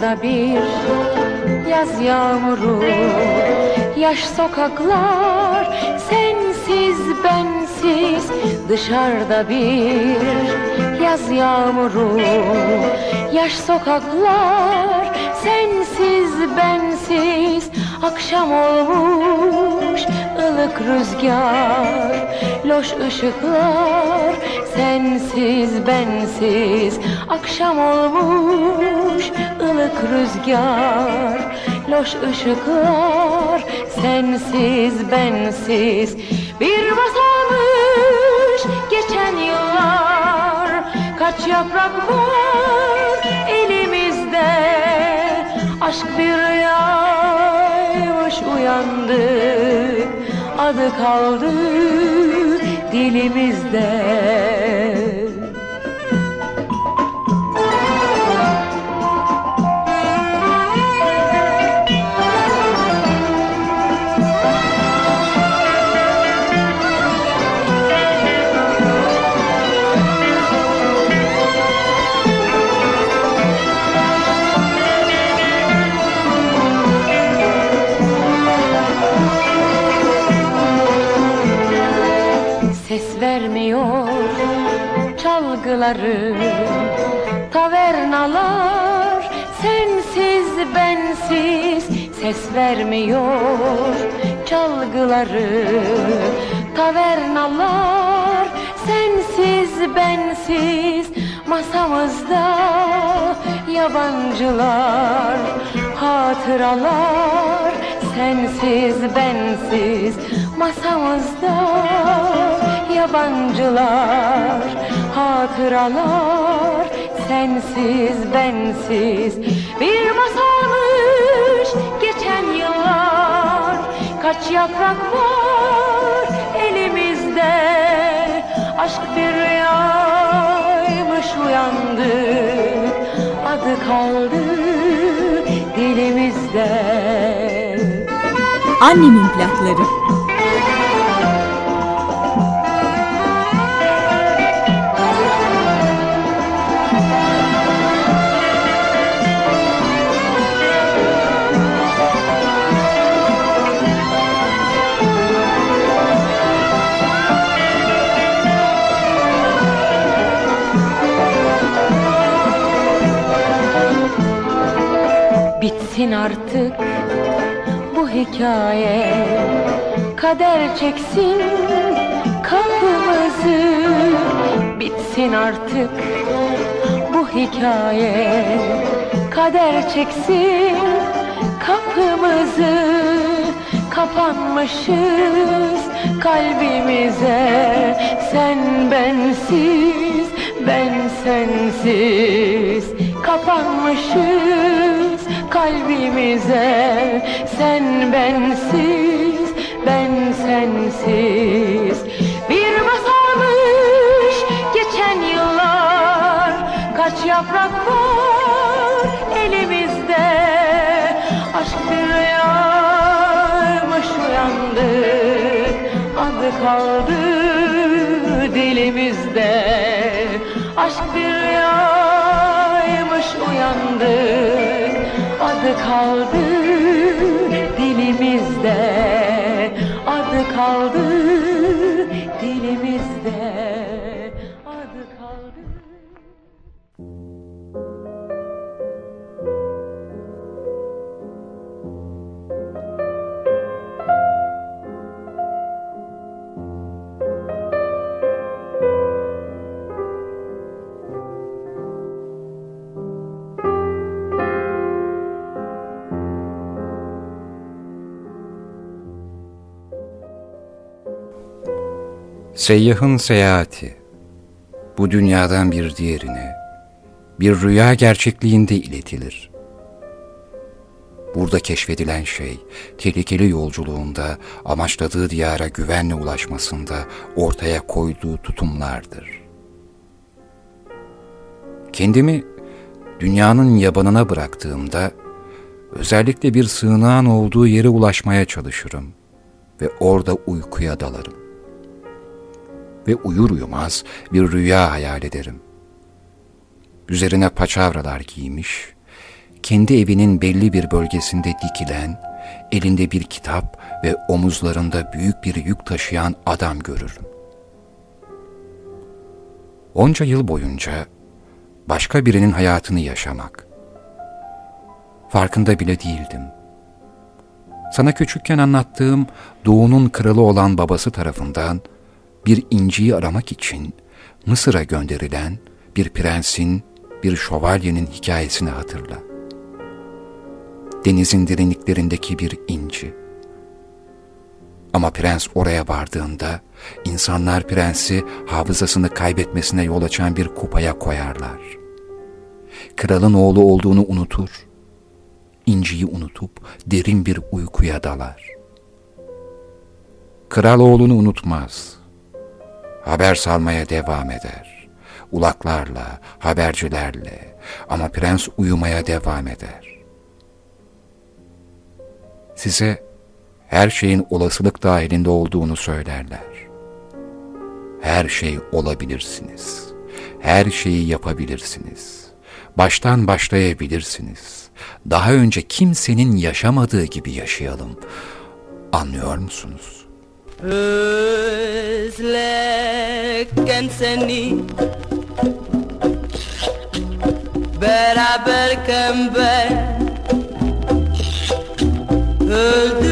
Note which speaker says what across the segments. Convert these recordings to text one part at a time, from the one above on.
Speaker 1: Dışarıda bir yaz yağmuru Yaş sokaklar sensiz bensiz. Dışarıda bir yaz yağmuru Yaş sokaklar sensiz bensiz. Akşam olmuş ılık rüzgar Loş ışıklar sensiz bensiz. Akşam olmuş ılık rüzgar Loş ışıklar sensiz bensiz. Bir basamış geçen yıllar. Kaç yaprak var elimizde. Aşk bir rüyaymış uyandık Adı kaldı dilimizde çalgıları Tavernalar sensiz bensiz Ses vermiyor. Çalgıları Tavernalar sensiz bensiz Masamızda yabancılar Hatıralar sensiz bensiz Masamızda yabancılar Hatıralar sensiz bensiz. Bir masalmış geçen yıllar Kaç yaprak var elimizde. Aşk bir rüyaymış uyandık Adı kaldı dilimizde.
Speaker 2: Annemin plakları.
Speaker 1: Bitsin artık bu hikaye Kader çeksin kapımızı. Bitsin artık bu hikaye Kader çeksin kapımızı. Kapanmışız kalbimize. Sen bensiz ben sensiz. Kapanmışız kalbimize. Sen bensiz ben sensiz. Bir masalmış geçen yıllar. Kaç yaprak var elimizde? Aşk bir rüyaymış uyandık. Adı kaldı kaldı dilimizde. Adı kaldı dilimizde. Adı kaldı
Speaker 3: Seyyahın seyahati bu dünyadan bir diğerine bir rüya gerçekliğinde iletilir. Burada keşfedilen şey tehlikeli yolculuğunda amaçladığı diyara güvenle ulaşmasında ortaya koyduğu tutumlardır. Kendimi dünyanın yabanına bıraktığımda özellikle bir sığınağın olduğu yere ulaşmaya çalışırım ve orada uykuya dalarım ve uyur uyumaz bir rüya hayal ederim. Üzerine paçavralar giymiş, kendi evinin belli bir bölgesinde dikilen, elinde bir kitap ve omuzlarında büyük bir yük taşıyan adam görürüm. Onca yıl boyunca başka birinin hayatını yaşamak. Farkında bile değildim. Sana küçükken anlattığım doğunun kralı olan babası tarafından bir inciyi aramak için Mısır'a gönderilen bir prensin, bir şövalyenin hikayesini hatırla. Denizin derinliklerindeki bir inci. Ama prens oraya vardığında insanlar prensi hafızasını kaybetmesine yol açan bir kupaya koyarlar. Kralın oğlu olduğunu unutur. İnciyi unutup derin bir uykuya dalar. Kral oğlunu unutmaz. Haber salmaya devam eder. Ulaklarla, habercilerle ama prens uyumaya devam eder. Size her şeyin olasılık dahilinde olduğunu söylerler. Her şey olabilirsiniz. Her şeyi yapabilirsiniz. Baştan başlayabilirsiniz. Daha önce kimsenin yaşamadığı gibi yaşayalım. Anlıyor musunuz?
Speaker 2: Özlerken seni. Beraberken ben Öldürdün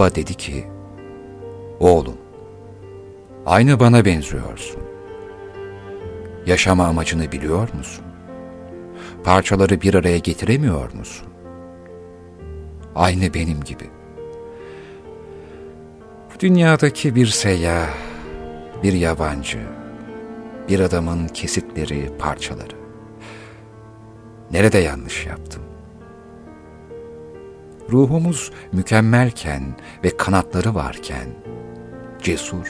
Speaker 3: Baba dedi ki, Oğlum, aynı bana benziyorsun. Yaşama amacını biliyor musun? Parçaları bir araya getiremiyor musun? Aynı benim gibi. Dünyadaki bir seyyah, bir yabancı, bir adamın kesitleri, parçaları. Nerede yanlış yaptım? Ruhumuz mükemmelken ve kanatları varken, cesur,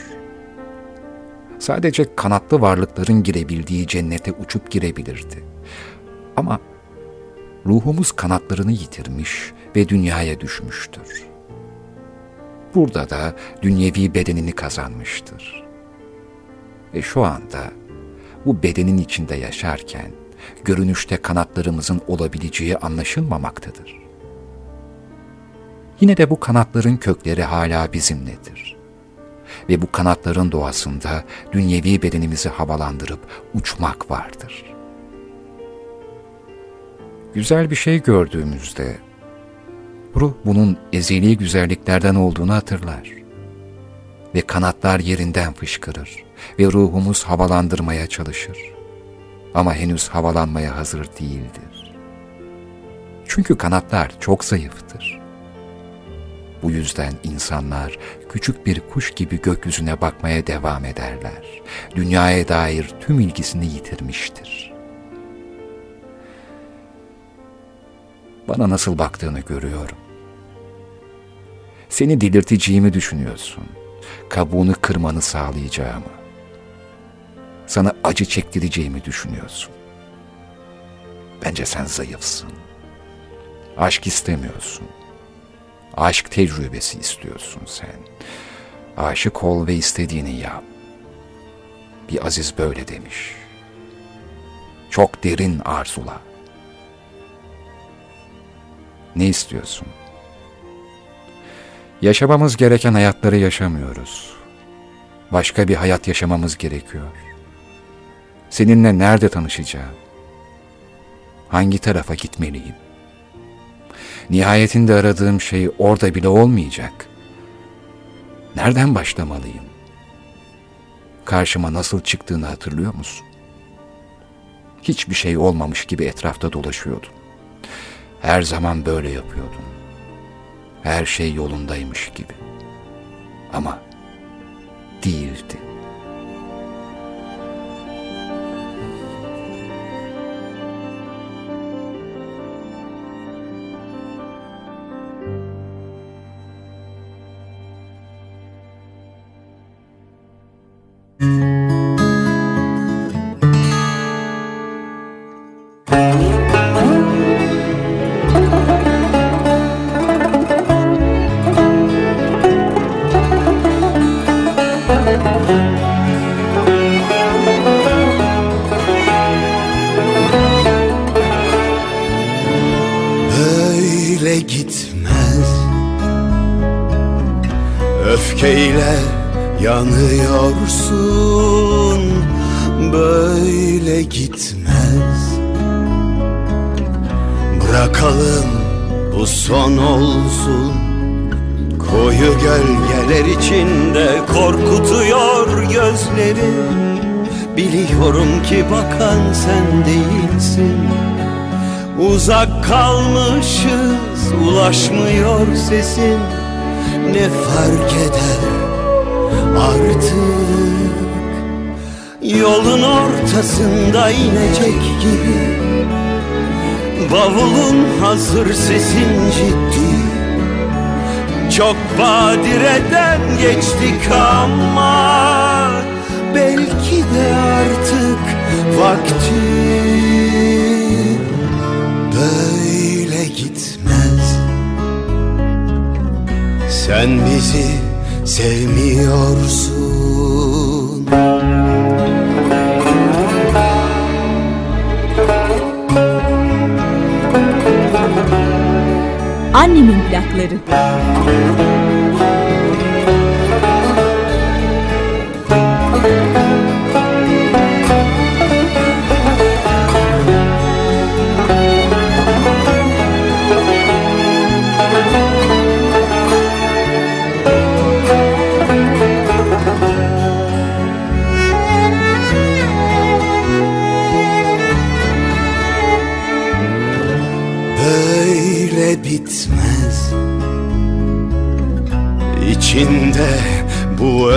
Speaker 3: sadece kanatlı varlıkların girebildiği cennete uçup girebilirdi. Ama ruhumuz kanatlarını yitirmiş ve dünyaya düşmüştür. Burada da dünyevi bedenini kazanmıştır. Ve şu anda bu bedenin içinde yaşarken görünüşte kanatlarımızın olabileceği anlaşılmamaktadır. Yine de bu kanatların kökleri hala bizimledir. Ve bu kanatların doğasında dünyevi bedenimizi havalandırıp uçmak vardır. Güzel bir şey gördüğümüzde ruh bunun ezeli güzelliklerden olduğunu hatırlar. Ve kanatlar yerinden fışkırır ve ruhumuz havalandırmaya çalışır. Ama henüz havalanmaya hazır değildir. Çünkü kanatlar çok zayıftır. Bu yüzden insanlar küçük bir kuş gibi gökyüzüne bakmaya devam ederler. Dünyaya dair tüm ilgisini yitirmiştir. Bana nasıl baktığını görüyorum. Seni delirteceğimi düşünüyorsun. Kabuğunu kırmanı sağlayacağımı. Sana acı çektireceğimi düşünüyorsun. Bence sen zayıfsın. Aşk istemiyorsun. Aşk tecrübesi istiyorsun sen. Aşık ol ve istediğini yap. Bir aziz böyle demiş. Çok derin arzula. Ne istiyorsun? Yaşamamız gereken hayatları yaşamıyoruz. Başka bir hayat yaşamamız gerekiyor. Seninle nerede tanışacağım? Hangi tarafa gitmeliyim? Nihayetinde aradığım şey orada bile olmayacak. Nereden başlamalıyım? Karşıma nasıl çıktığını hatırlıyor musun? Hiçbir şey olmamış gibi etrafta dolaşıyordun. Her zaman böyle yapıyordun. Her şey yolundaymış gibi. Ama değildi.
Speaker 4: Uzak kalmışız ulaşmıyor sesin. Ne fark eder artık? Yolun ortasında inecek gibi. Bavulun hazır sesin ciddi. Çok badireden geçtik ama Belki de artık vakti Sen bizi sevmiyorsun
Speaker 5: Annemin plakları.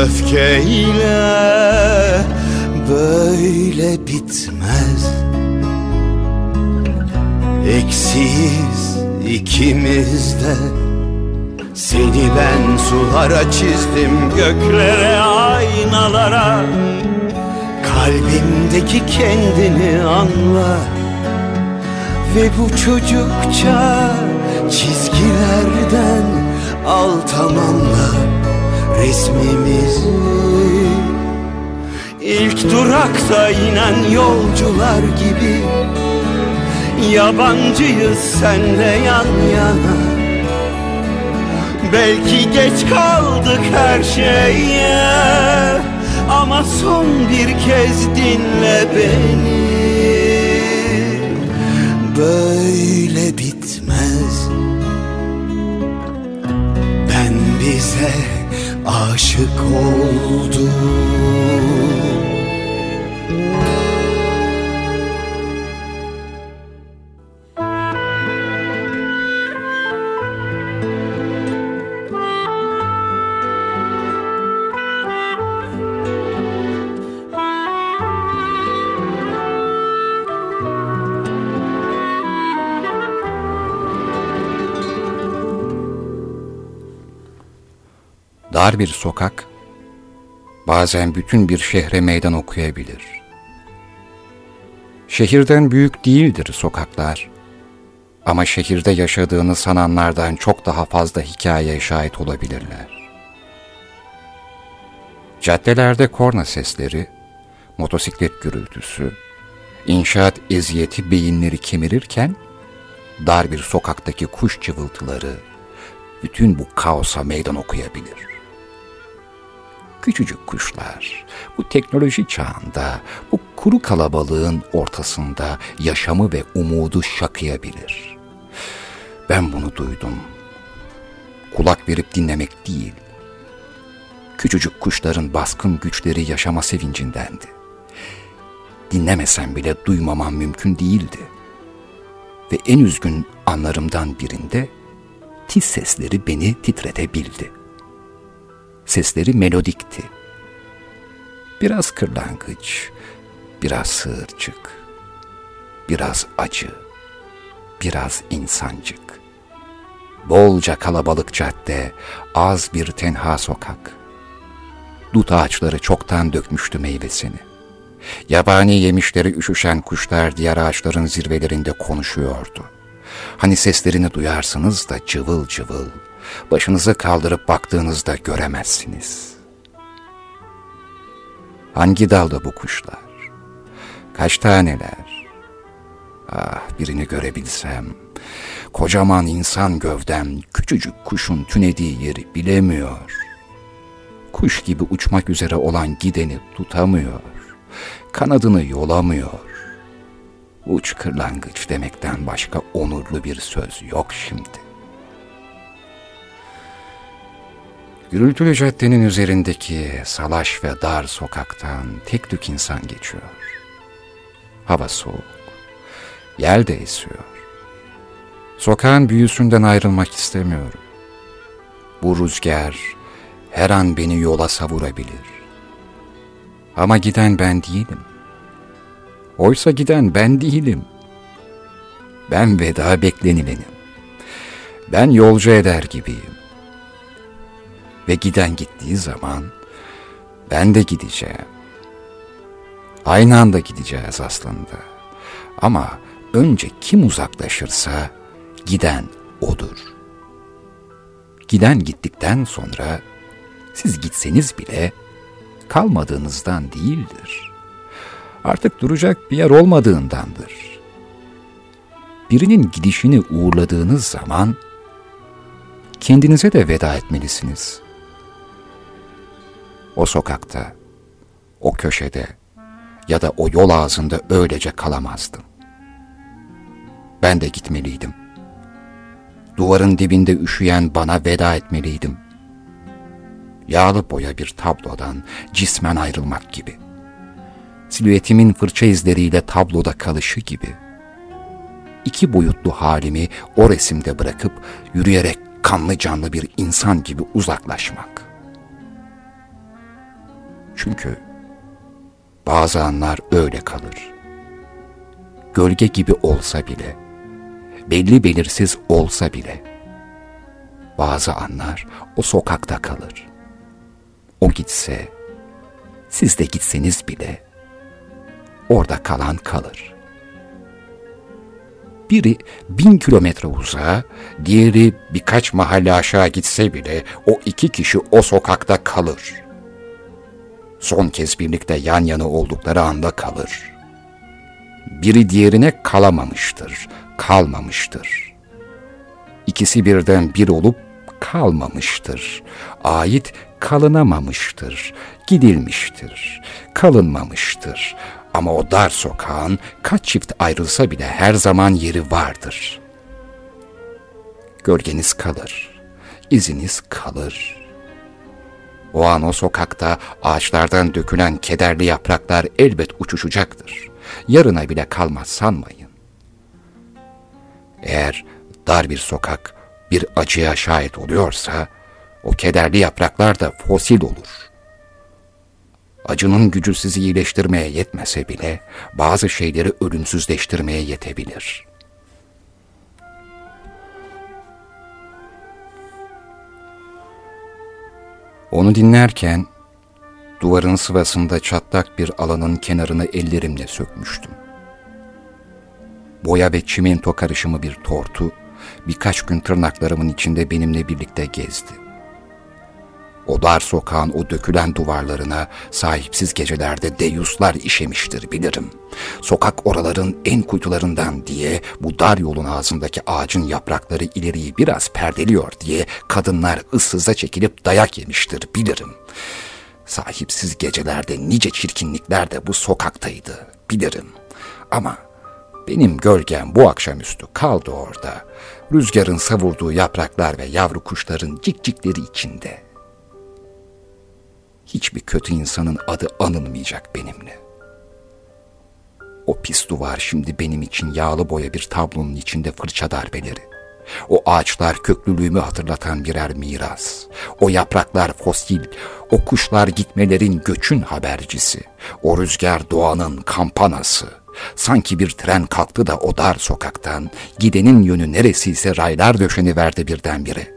Speaker 4: Öfkeyle böyle bitmez. Eksiyiz ikimiz de Seni ben sulara çizdim göklere aynalara. Kalbimdeki kendini anla Ve bu çocukça çizgilerden al tamamla resmimizi İlk durakta inen yolcular gibi Yabancıyız senle yan yana. Belki geç kaldık her şeye Ama son bir kez dinle beni. Böyle bitmez. Ben bize aşık oldum
Speaker 3: Dar bir sokak bazen bütün bir şehre meydan okuyabilir. Şehirden büyük değildir sokaklar ama şehirde yaşadığını sananlardan çok daha fazla hikayeye şahit olabilirler. Caddelerde korna sesleri, motosiklet gürültüsü, inşaat eziyeti beyinleri kemirirken, dar bir sokaktaki kuş cıvıltıları bütün bu kaosa meydan okuyabilir. Küçücük kuşlar bu teknoloji çağında, bu kuru kalabalığın ortasında yaşamı ve umudu şakıyabilir. Ben bunu duydum. Kulak verip dinlemek değil, küçücük kuşların baskın güçleri yaşama sevincindendi. Dinlemesem bile duymamam mümkün değildi. Ve en üzgün anlarımdan birinde tiz sesleri beni titretebildi. Sesleri melodikti. Biraz kırlangıç, biraz sığırcık, biraz acı, biraz insancık. Bolca kalabalık cadde, az bir tenha sokak. Dut ağaçları çoktan dökmüştü meyvesini. Yabani yemişleri üşüşen kuşlar diğer ağaçların zirvelerinde konuşuyordu. Hani seslerini duyarsınız da cıvıl cıvıl, başınızı kaldırıp baktığınızda göremezsiniz. Hangi dalda bu kuşlar? Kaç taneler? Ah birini görebilsem. Kocaman insan gövdem küçücük kuşun tünediği yeri bilemiyor. Kuş gibi uçmak üzere olan gideni tutamıyor. Kanadını yolamıyor. Uç kırlangıç demekten başka onurlu bir söz yok şimdi. Gürültülü caddenin üzerindeki salaş ve dar sokaktan tek tük insan geçiyor. Hava soğuk, yel de esiyor. Sokağın büyüsünden ayrılmak istemiyorum. Bu rüzgar her an beni yola savurabilir. Ama giden ben değilim. Oysa giden ben değilim. Ben veda beklenilenim. Ben yolcu eder gibiyim. Ve giden gittiği zaman ben de gideceğim. Aynı anda gideceğiz aslında. Ama önce kim uzaklaşırsa giden odur. Giden gittikten sonra siz gitseniz bile kalmadığınızdan değildir. Artık duracak bir yer olmadığındandır. Birinin gidişini uğurladığınız zaman kendinize de veda etmelisiniz. O sokakta, o köşede ya da o yol ağzında öylece kalamazdım. Ben de gitmeliydim. Duvarın dibinde üşüyen bana veda etmeliydim. Yağlı boya bir tablodan cismen ayrılmak gibi. Silüetimin fırça izleriyle tabloda kalışı gibi. İki boyutlu halimi o resimde bırakıp yürüyerek kanlı canlı bir insan gibi uzaklaşmak.'' Çünkü bazı anlar öyle kalır. Gölge gibi olsa bile, belli belirsiz olsa bile, bazı anlar o sokakta kalır. O gitse, siz de gitseniz bile, orada kalan kalır. Biri bin kilometre uzağa, diğeri birkaç mahalle aşağı gitse bile o iki kişi o sokakta kalır. Son kez birlikte yan yana oldukları anda kalır. Biri diğerine kalamamıştır, kalmamıştır. İkisi birden bir olup kalmamıştır. Ait kalınamamıştır, gidilmiştir, kalınmamıştır. Ama o dar sokağın kaç çift ayrılsa bile her zaman yeri vardır. Gölgeniz kalır, iziniz kalır. O an o sokakta ağaçlardan dökülen kederli yapraklar elbet uçuşacaktır. Yarına bile kalmaz sanmayın. Eğer dar bir sokak bir acıya şahit oluyorsa, o kederli yapraklar da fosil olur. Acının gücü sizi iyileştirmeye yetmese bile bazı şeyleri ölümsüzleştirmeye yetebilir. Onu dinlerken duvarın sıvasında çatlak bir alanın kenarını ellerimle sökmüştüm. Boya ve çimento karışımı bir tortu birkaç gün tırnaklarımın içinde benimle birlikte gezdi. O dar sokağın o dökülen duvarlarına sahipsiz gecelerde deyuslar işemiştir bilirim. Sokak oraların en kuytularından diye bu dar yolun ağzındaki ağacın yaprakları ileriyi biraz perdeliyor diye kadınlar ıssıza çekilip dayak yemiştir bilirim. Sahipsiz gecelerde nice çirkinlikler de bu sokaktaydı bilirim. Ama benim gölgem bu akşamüstü kaldı orada. Rüzgarın savurduğu yapraklar ve yavru kuşların cikcikleri içinde. Hiçbir kötü insanın adı anılmayacak benimle. O pis duvar şimdi benim için yağlı boya bir tablonun içinde fırça darbeleri. O ağaçlar köklülüğümü hatırlatan birer miras. O yapraklar fosil, o kuşlar gitmelerin göçün habercisi. O rüzgar doğanın kampanası. Sanki bir tren kalktı da o dar sokaktan, gidenin yönü neresiyse raylar döşeni verdi birdenbire.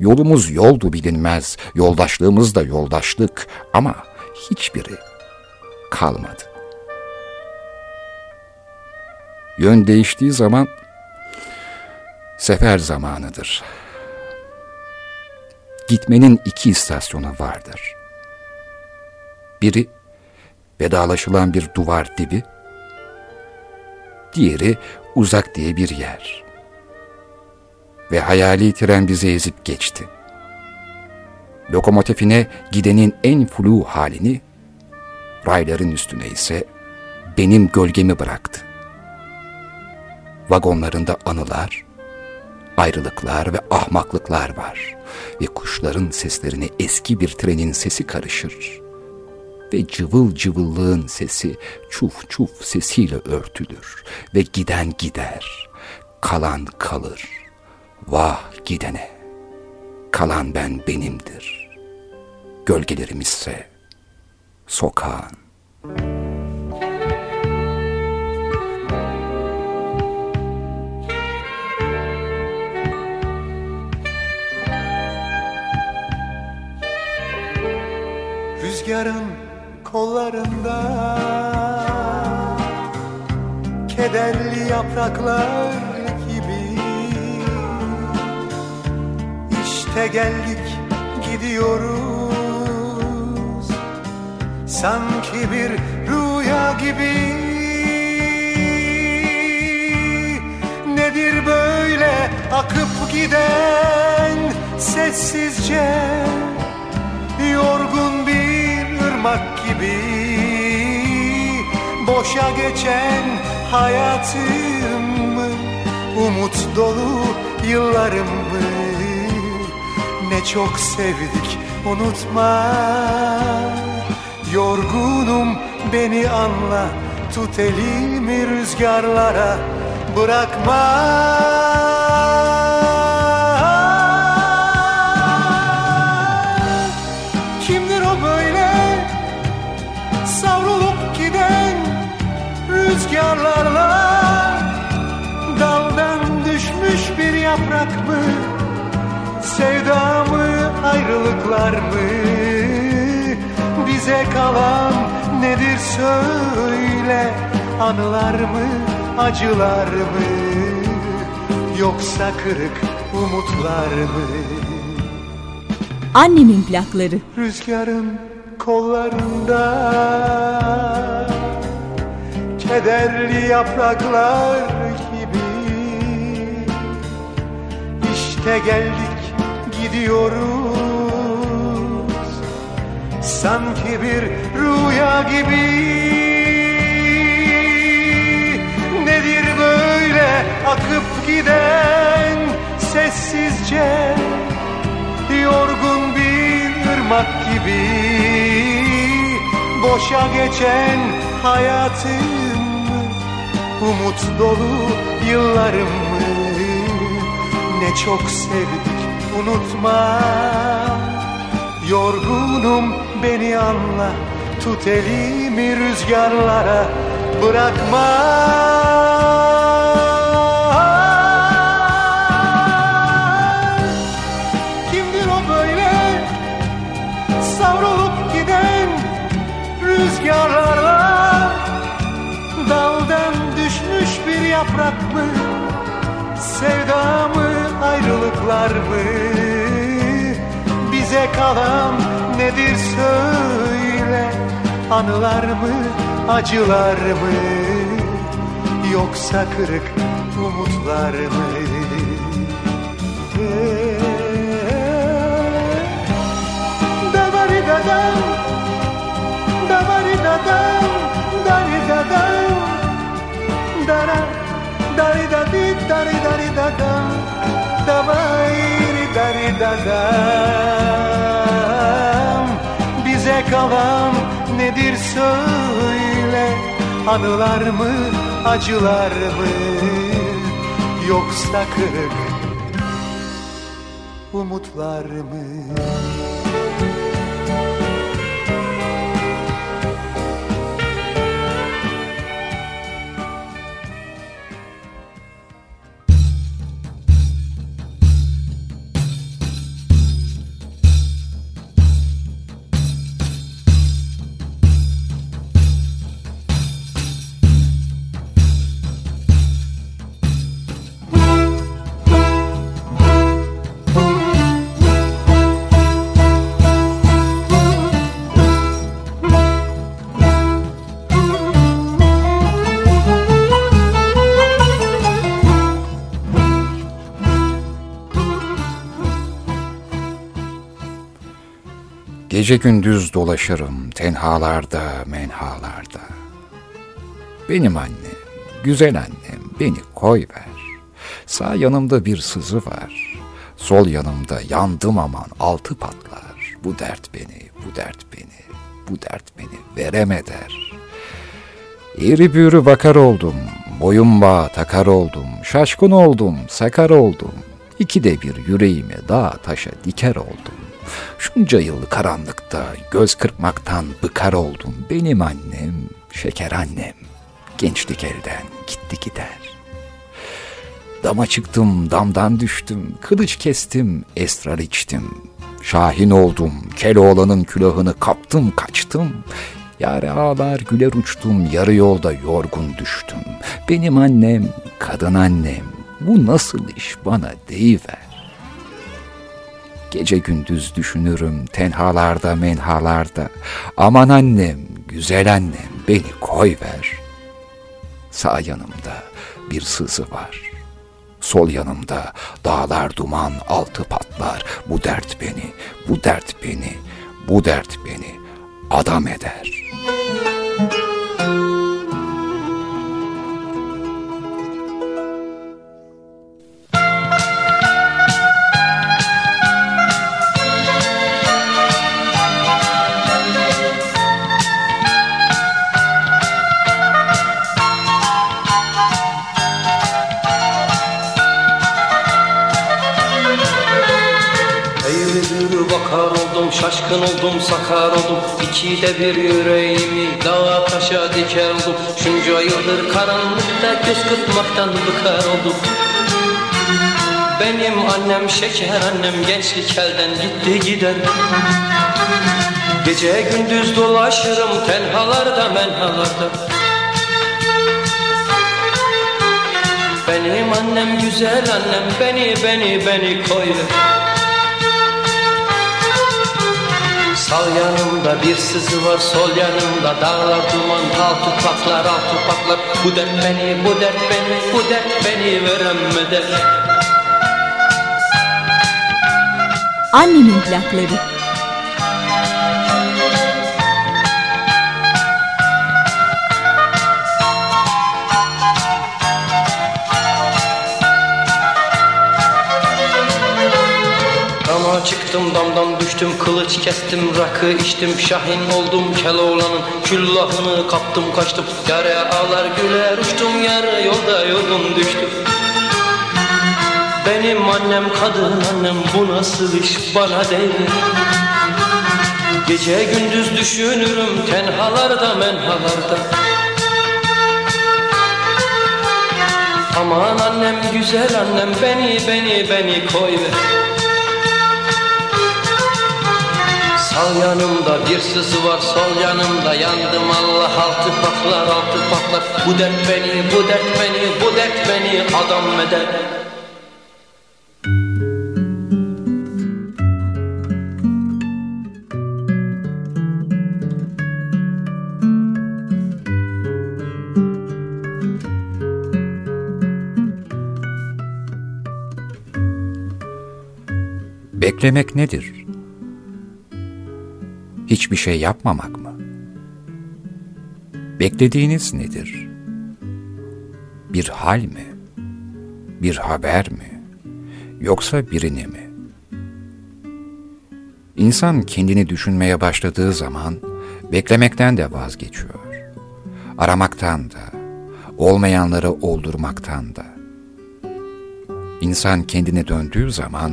Speaker 3: Yolumuz yoldu bilinmez, yoldaşlığımız da yoldaşlık ama hiçbiri kalmadı. Yön değiştiği zaman sefer zamanıdır. Gitmenin iki istasyonu vardır. Biri vedalaşılan bir duvar dibi, diğeri uzak diye bir yer. Ve hayali tren bizi ezip geçti. Lokomotifine gidenin en flu halini, rayların üstüne ise benim gölgemi bıraktı. Vagonlarında anılar, ayrılıklar ve ahmaklıklar var ve kuşların seslerine eski bir trenin sesi karışır ve cıvıl cıvıllığın sesi çuf çuf sesiyle örtülür ve giden gider, kalan kalır. Vah gidene, kalan ben benimdir. Gölgelerimizse sokağın.
Speaker 6: Rüzgarın kollarında Kederli yapraklar İşte geldik gidiyoruz. Sanki bir rüya gibi. Nedir böyle akıp giden sessizce? Yorgun bir ırmak gibi. Boşa geçen hayatımı Umut dolu yıllarımı Ne çok sevdik unutma. Yorgunum beni anla Tut elimi rüzgarlara Bırakma Sevda mı ayrılıklar mı? Bize kalan nedir söyle Anılar mı acılar mı? Yoksa kırık umutlar mı?
Speaker 5: Annemin plakları.
Speaker 6: Rüzgarın kollarında Kederli yapraklar gibi İşte geldik gidiyoruz. Sanki bir rüya gibi. Nedir böyle akıp giden sessizce? Yorgun bir ırmak gibi. Boşa geçen hayatım Umut dolu yıllarım Ne çok sevdik unutma. Yorgunum beni anla. Tut elimi rüzgarlara. Bırakma. Kimdir o böyle? Savrulup giden rüzgarlara. Daldan düşmüş bir yaprak mı? Sevda mı ayrılıklar mı kalan nedir söyle? Anılar mı acılar mı? Yoksa kırık umutlar mı? Davari dadam Davari dadam Dari dadam Dara Dari dadi Dari dari dadam Davari dari dadam kalan nedir söyle Anılar mı acılar mı Yoksa kırık umutlar mı?
Speaker 3: Gece gündüz dolaşırım tenhalarda, menhalarda. Benim annem, güzel annem beni koy ver. Sağ yanımda bir sızı var. Sol yanımda yandım aman altı patlar. Bu dert beni, bu dert beni, bu dert beni vereme der. Eğri büğrü bakar oldum, boyun bağı takar oldum, şaşkın oldum, sakar oldum. İkide bir yüreğimi dağ taşa diker oldum. Şunca yıl karanlıkta göz kırpmaktan bıkar oldum. Benim annem, şeker annem, gençlik elden gitti gider. Dama çıktım, damdan düştüm, kılıç kestim, esrar içtim. Şahin oldum, Keloğlan'ın külahını kaptım, kaçtım. Yare ağlar güler uçtum, yarı yolda yorgun düştüm. Benim annem, kadın annem, bu nasıl iş bana deyiver. Gece gündüz düşünürüm tenhalarda menhalarda. Aman annem, güzel annem beni koy ver. Sağ yanımda bir sızı var. Sol yanımda dağlar duman altı patlar. Bu dert beni, bu dert beni, bu dert beni adam eder.
Speaker 2: Şaşkın oldum, sakar oldum. İkide bir yüreğimi dağa taşa diker oldum. Şunca yıldır karanlıkta göz kırpmaktan bıkar oldum.
Speaker 7: Benim annem şeker annem gençlik elden gitti gider. Gece gündüz dolaşırım tenhalarda menhalarda. Benim annem güzel annem beni beni beni koyver Sağ yanımda bir sızı var sol yanımda dağlar duman altı patlar altı patlar Bu dert beni bu dert beni bu dert beni verem dert
Speaker 8: Annemin plakları.
Speaker 7: Düştüm kılıç kestim rakı içtim şahin oldum Keloğlan'ın. Küllahını kaptım kaçtım. Yare ağlar güler uçtum yarı yolda yorgun düştüm Benim annem kadın annem bu nasıl iş? Bana değil. Gece gündüz düşünürüm tenhalarda menhalarda. Aman annem güzel annem beni beni beni koyver Sağ yanımda bir sızı var sol yanımda. Yandım Allah altı patlar altı patlar Bu dert beni bu dert beni bu dert beni. Adam eder
Speaker 3: Beklemek nedir? Hiçbir şey yapmamak mı? Beklediğiniz nedir? Bir hal mi? Bir haber mi? Yoksa birini mi? İnsan kendini düşünmeye başladığı zaman beklemekten de vazgeçiyor. Aramaktan da, olmayanları oldurmaktan da. İnsan kendine döndüğü zaman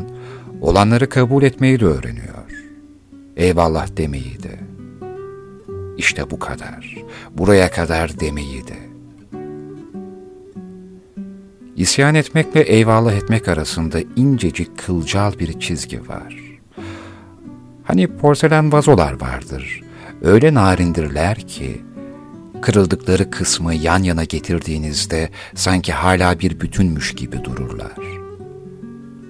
Speaker 3: olanları kabul etmeyi de öğreniyor. Eyvallah demeyi de. İşte bu kadar, buraya kadar demeyi de. İsyan etmekle eyvallah etmek arasında incecik kılcal bir çizgi var. Hani porselen vazolar vardır. Öyle narindirler ki, kırıldıkları kısmı yan yana getirdiğinizde sanki hala bir bütünmüş gibi dururlar.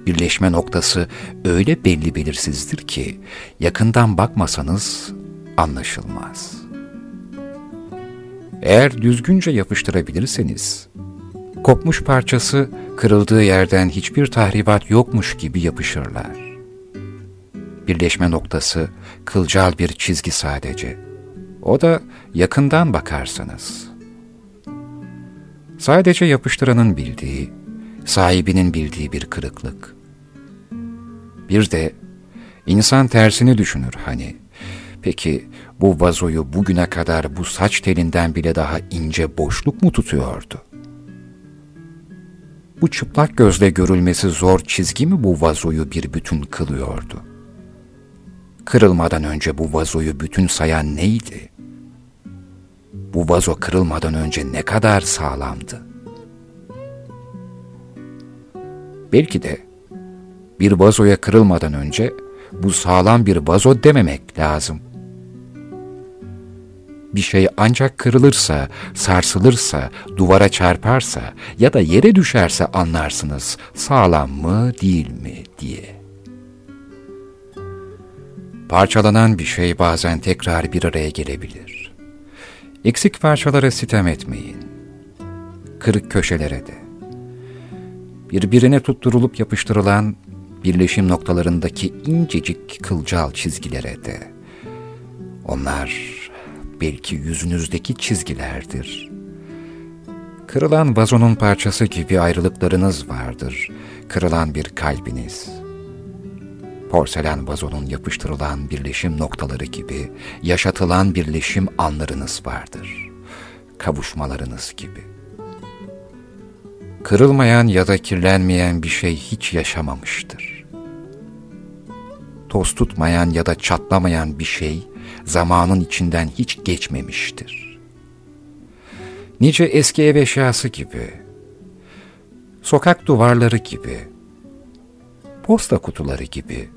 Speaker 3: Birleşme noktası öyle belli belirsizdir ki, yakından bakmasanız anlaşılmaz. Eğer düzgünce yapıştırabilirseniz, kopmuş parçası kırıldığı yerden hiçbir tahribat yokmuş gibi yapışırlar. Birleşme noktası kılcal bir çizgi sadece. O da yakından bakarsanız. Sadece yapıştıranın bildiği, sahibinin bildiği bir kırıklık. Bir de insan tersini düşünür hani. Peki bu vazoyu bugüne kadar bu saç telinden bile daha ince boşluk mu tutuyordu? Bu çıplak gözle görülmesi zor çizgi mi bu vazoyu bir bütün kılıyordu? Kırılmadan önce bu vazoyu bütün sayan neydi? Bu vazo kırılmadan önce ne kadar sağlamdı? Belki de bir vazoya kırılmadan önce bu sağlam bir vazo dememek lazım. Bir şey ancak kırılırsa, sarsılırsa, duvara çarparsa ya da yere düşerse anlarsınız sağlam mı değil mi diye. Parçalanan bir şey bazen tekrar bir araya gelebilir. Eksik parçalara sitem etmeyin. Kırık köşelere de. Birbirine tutturulup yapıştırılan birleşim noktalarındaki incecik kılcal çizgilere de. Onlar belki yüzünüzdeki çizgilerdir. Kırılan vazonun parçası gibi ayrılıklarınız vardır. Kırılan bir kalbiniz. Porselen vazonun yapıştırılan birleşim noktaları gibi yaşatılan birleşim anlarınız vardır. Kavuşmalarınız gibi. Kırılmayan ya da kirlenmeyen bir şey hiç yaşamamıştır. Toz tutmayan ya da çatlamayan bir şey zamanın içinden hiç geçmemiştir. Nice eski ev eşyası gibi, sokak duvarları gibi, posta kutuları gibi.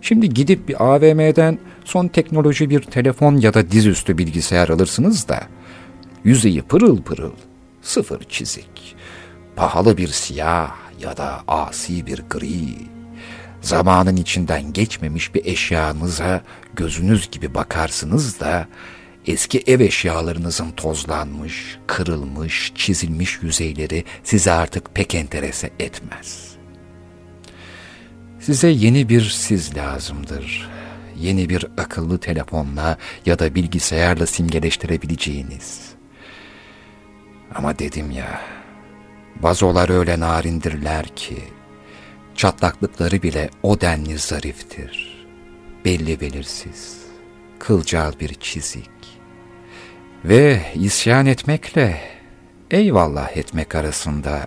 Speaker 3: Şimdi gidip bir AVM'den son teknoloji bir telefon ya da dizüstü bilgisayar alırsınız da yüzeyi pırıl pırıl, sıfır çizik, pahalı bir siyah ya da asi bir gri, zamanın içinden geçmemiş bir eşyanıza gözünüz gibi bakarsınız da eski ev eşyalarınızın tozlanmış, kırılmış, çizilmiş yüzeyleri size artık pek enterese etmez. Size yeni bir siz lazımdır. Yeni bir akıllı telefonla ya da bilgisayarla simgeleştirebileceğiniz. Ama dedim ya, vazolar öyle narindirler ki, çatlaklıkları bile o denli zariftir. Belli belirsiz, kılcal bir çizik. Ve isyan etmekle eyvallah etmek arasında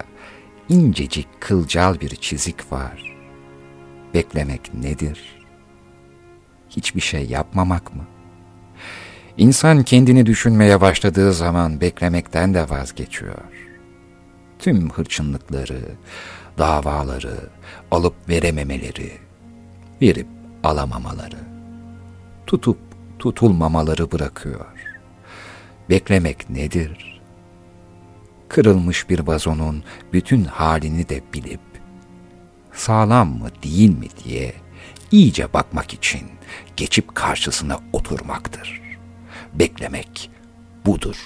Speaker 3: incecik kılcal bir çizik var. Beklemek nedir? Hiçbir şey yapmamak mı? İnsan kendini düşünmeye başladığı zaman beklemekten de vazgeçiyor. Tüm hırçınlıkları, davaları, alıp verememeleri, verip alamamaları, tutup tutulmamaları bırakıyor. Beklemek nedir? Kırılmış bir vazonun bütün halini de bilip, sağlam mı değil mi diye iyice bakmak için geçip karşısına oturmaktır. Beklemek budur.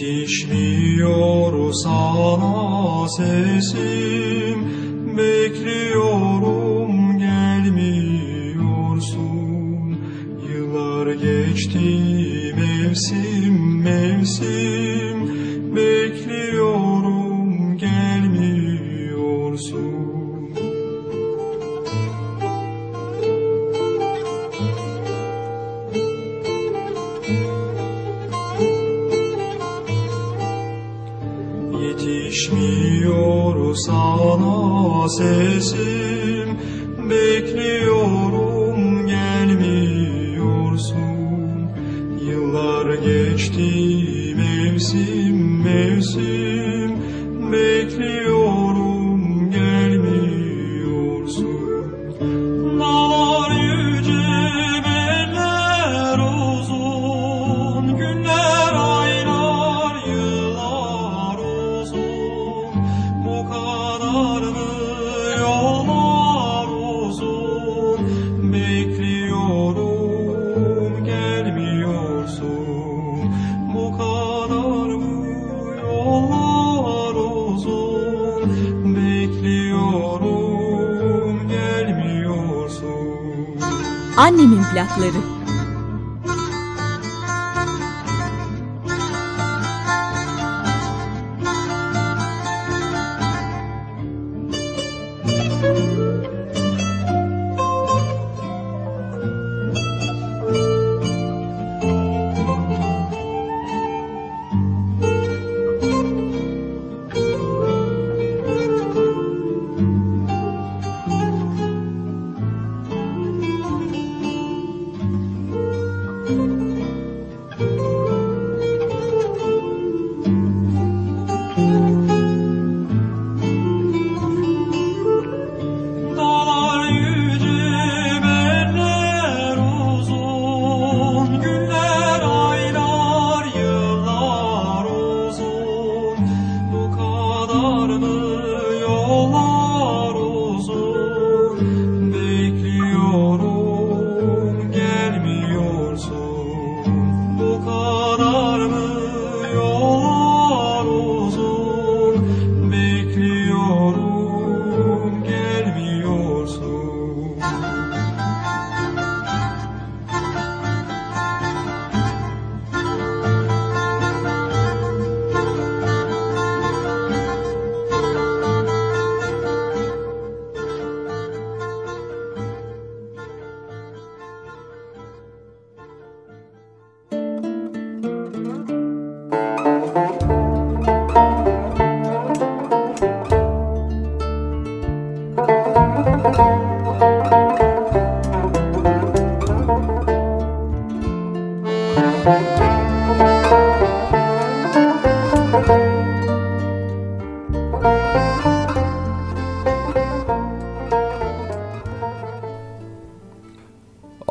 Speaker 9: Yetişmiyor sana sesim. Bekliyorum gelmiyorsun. Yıllar geçti mevsim mevsim. Bekliyorum gelmiyorsun Yetişmiyor sana sesim. Bekliyorum gelmiyorsun. Yıllar geçti mevsim mevsim
Speaker 5: Annemin plakları.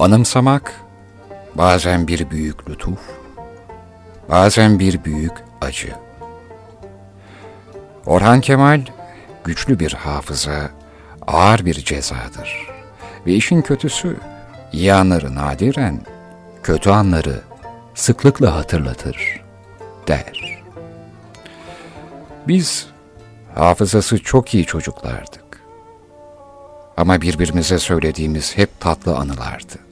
Speaker 3: Anımsamak bazen bir büyük lütuf, bazen bir büyük acı. Orhan Kemal güçlü bir hafıza, ağır bir cezadır. Ve işin kötüsü, iyi anları nadiren, kötü anları sıklıkla hatırlatır, der. Biz hafızası çok iyi çocuklardık. Ama birbirimize söylediğimiz hep tatlı anılardı.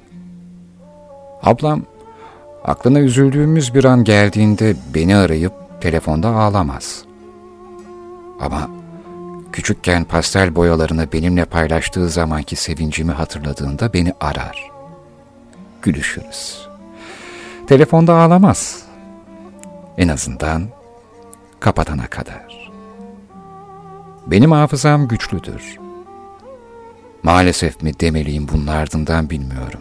Speaker 3: Ablam, aklına üzüldüğümüz bir an geldiğinde beni arayıp telefonda ağlamaz. Ama küçükken pastel boyalarını benimle paylaştığı zamanki sevincimi hatırladığında beni arar. Gülüşürüz. Telefonda ağlamaz. En azından kapatana kadar. Benim hafızam güçlüdür. Maalesef mi demeliyim bunun ardından bilmiyorum.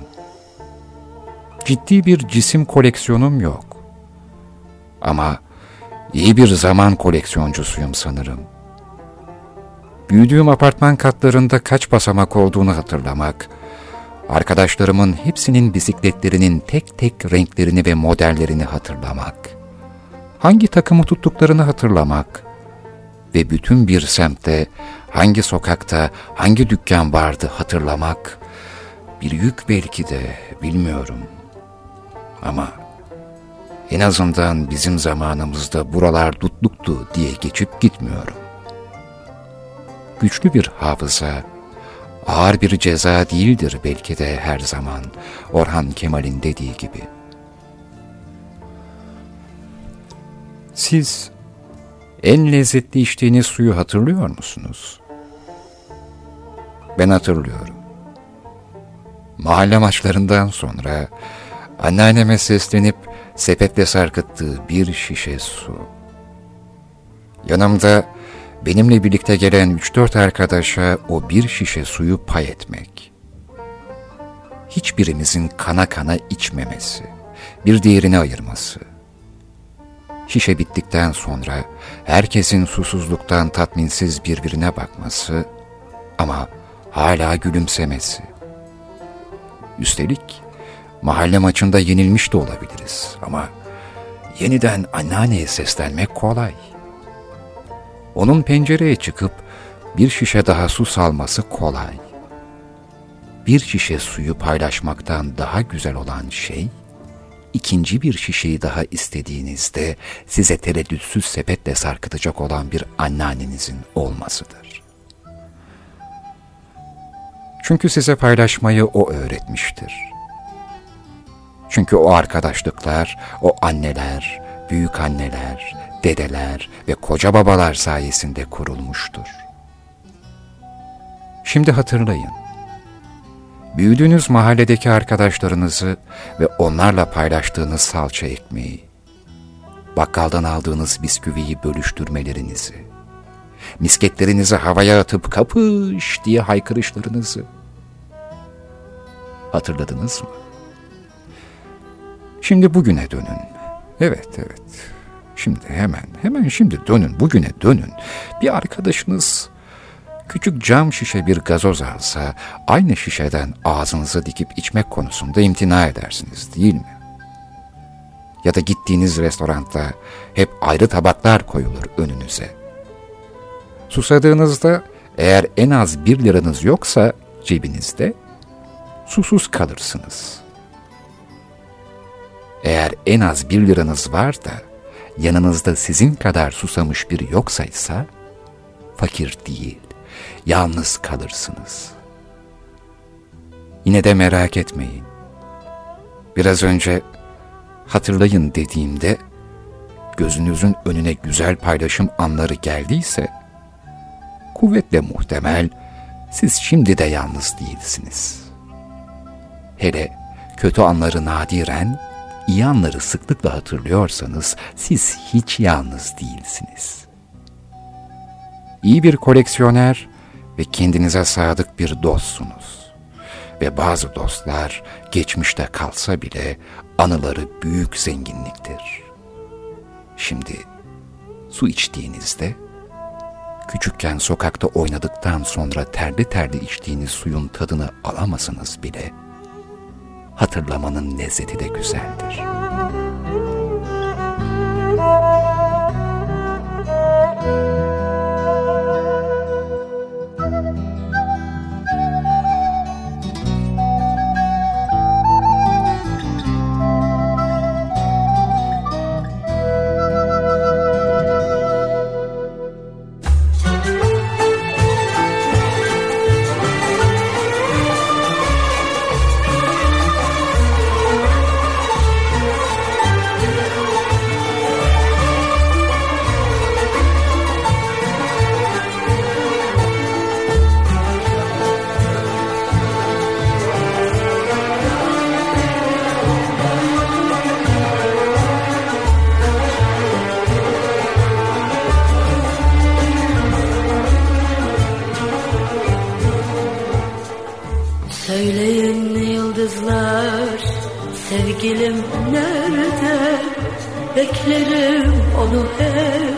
Speaker 3: Ciddi bir cisim koleksiyonum yok. Ama iyi bir zaman koleksiyoncusuyum sanırım. Büyüdüğüm apartman katlarında kaç basamak olduğunu hatırlamak, arkadaşlarımın hepsinin bisikletlerinin tek tek renklerini ve modellerini hatırlamak, hangi takımı tuttuklarını hatırlamak ve bütün bir semtte hangi sokakta hangi dükkan vardı hatırlamak bir yük belki de bilmiyorum. Ama en azından bizim zamanımızda buralar dutluktu diye geçip gitmiyorum. Güçlü bir hafıza, ağır bir ceza değildir belki de her zaman Orhan Kemal'in dediği gibi. Siz en lezzetli içtiğiniz suyu hatırlıyor musunuz? Ben hatırlıyorum. Mahalle maçlarından sonra anneanneme seslenip sepetle sarkıttığı bir şişe su. Yanımda benimle birlikte gelen üç dört arkadaşa o bir şişe suyu pay etmek. Hiçbirimizin kana kana içmemesi, bir diğerini ayırması. Şişe bittikten sonra herkesin susuzluktan tatminsiz birbirine bakması ama hala gülümsemesi. Üstelik mahalle maçında yenilmiş de olabiliriz ama yeniden anneanneye seslenmek kolay. Onun pencereye çıkıp bir şişe daha su salması kolay. Bir şişe suyu paylaşmaktan daha güzel olan şey, ikinci bir şişeyi daha istediğinizde size tereddütsüz sepetle sarkıtacak olan bir anneannenizin olmasıdır. Çünkü size paylaşmayı o öğretmiştir. Çünkü o arkadaşlıklar, o anneler, büyük anneler, dedeler ve koca babalar sayesinde kurulmuştur. Şimdi hatırlayın. Büyüdüğünüz mahalledeki arkadaşlarınızı ve onlarla paylaştığınız salça ekmeği, bakkaldan aldığınız bisküviyi bölüştürmelerinizi, misketlerinizi havaya atıp kapış diye haykırışlarınızı hatırladınız mı? Şimdi bugüne dönün. Evet, evet. Şimdi hemen, hemen şimdi dönün, bugüne dönün. Bir arkadaşınız küçük cam şişe bir gazoz alsa, aynı şişeden ağzınıza dikip içmek konusunda imtina edersiniz değil mi? Ya da gittiğiniz restoranda hep ayrı tabaklar koyulur önünüze. Susadığınızda eğer en az bir liranız yoksa cebinizde, susuz kalırsınız. Eğer en az bir liranız var da, yanınızda sizin kadar susamış biri yoksaysa, fakir değil, yalnız kalırsınız. Yine de merak etmeyin. Biraz önce hatırlayın dediğimde, gözünüzün önüne güzel paylaşım anları geldiyse, kuvvetle muhtemel siz şimdi de yalnız değilsiniz. Hele kötü anları nadiren, iyi sıklıkla hatırlıyorsanız siz hiç yalnız değilsiniz. İyi bir koleksiyoner ve kendinize sadık bir dostsunuz. Ve bazı dostlar geçmişte kalsa bile anıları büyük zenginliktir. Şimdi su içtiğinizde küçükken sokakta oynadıktan sonra terli terli içtiğiniz suyun tadını alamasanız bile hatırlamanın lezzeti de güzeldir.
Speaker 1: Beklerim onu hep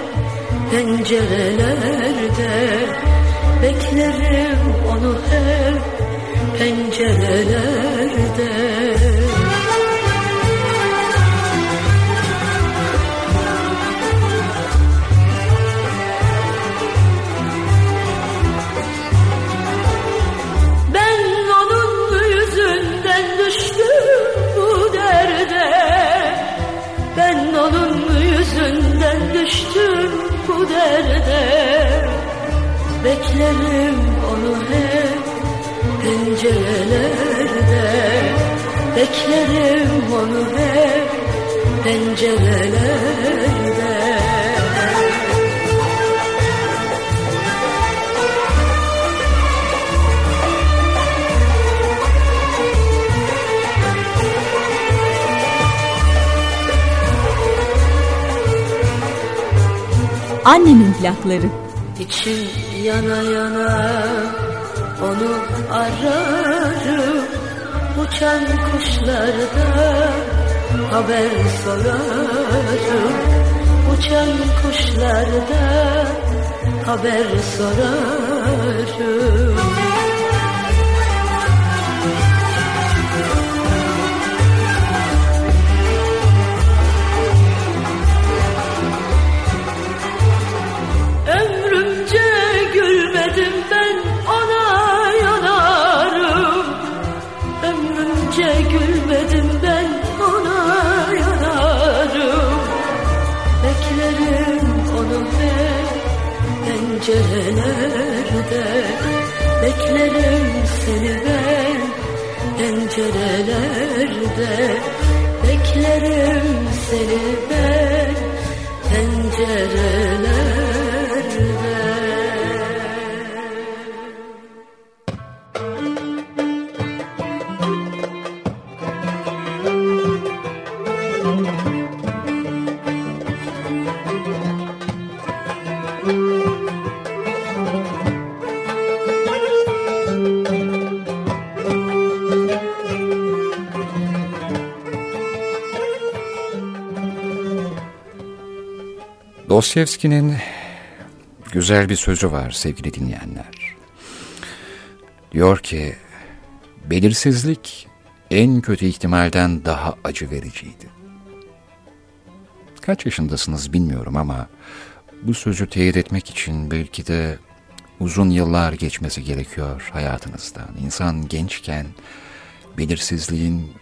Speaker 1: pencerelerde. Beklerim onu hep pencerelerde derde Beklerim onu hep pencerelerde. Beklerim onu hep pencerelerde
Speaker 8: Annemin plakları.
Speaker 1: İçim yana yana onu ararım. Uçan kuşlarda haber sorarım. Uçan kuşlarda haber sorarım Beklerim seni ben pencerelerde. Beklerim seni ben pencerelerde
Speaker 3: Dostoyevski'nin güzel bir sözü var sevgili dinleyenler. Diyor ki, belirsizlik en kötü ihtimalden daha acı vericiydi. Kaç yaşındasınız bilmiyorum ama bu sözü teyit etmek için belki de uzun yıllar geçmesi gerekiyor hayatınızdan. İnsan gençken belirsizliğin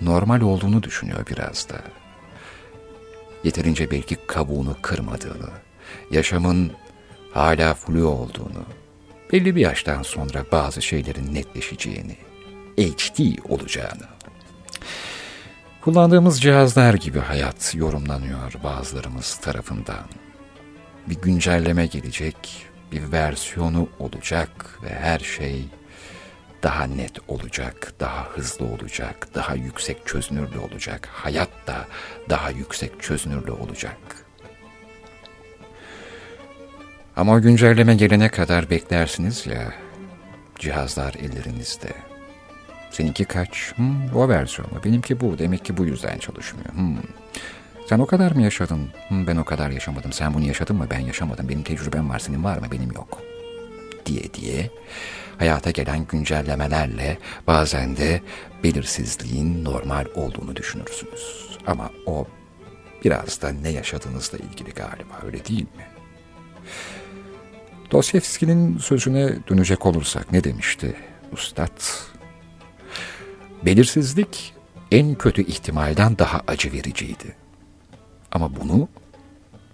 Speaker 3: normal olduğunu düşünüyor biraz da yeterince belki kabuğunu kırmadığını, yaşamın hala flu olduğunu, belli bir yaştan sonra bazı şeylerin netleşeceğini, HD olacağını. Kullandığımız cihazlar gibi hayat yorumlanıyor bazılarımız tarafından. Bir güncelleme gelecek, bir versiyonu olacak ve her şey daha net olacak, daha hızlı olacak, daha yüksek çözünürlü olacak. Hayat da daha yüksek çözünürlü olacak. Ama o güncelleme gelene kadar beklersiniz ya, cihazlar ellerinizde. Seninki kaç? Hmm, o versiyonu. Benimki bu. Demek ki bu yüzden çalışmıyor. Hmm. Sen o kadar mı yaşadın? Hmm, ben o kadar yaşamadım. Sen bunu yaşadın mı? Ben yaşamadım. Benim tecrübem var. Senin var mı? Benim yok. Diye diye hayata gelen güncellemelerle bazen de belirsizliğin normal olduğunu düşünürsünüz. Ama o biraz da ne yaşadığınızla ilgili galiba öyle değil mi? Dostoyevski'nin sözüne dönecek olursak ne demişti Ustad? Belirsizlik en kötü ihtimalden daha acı vericiydi. Ama bunu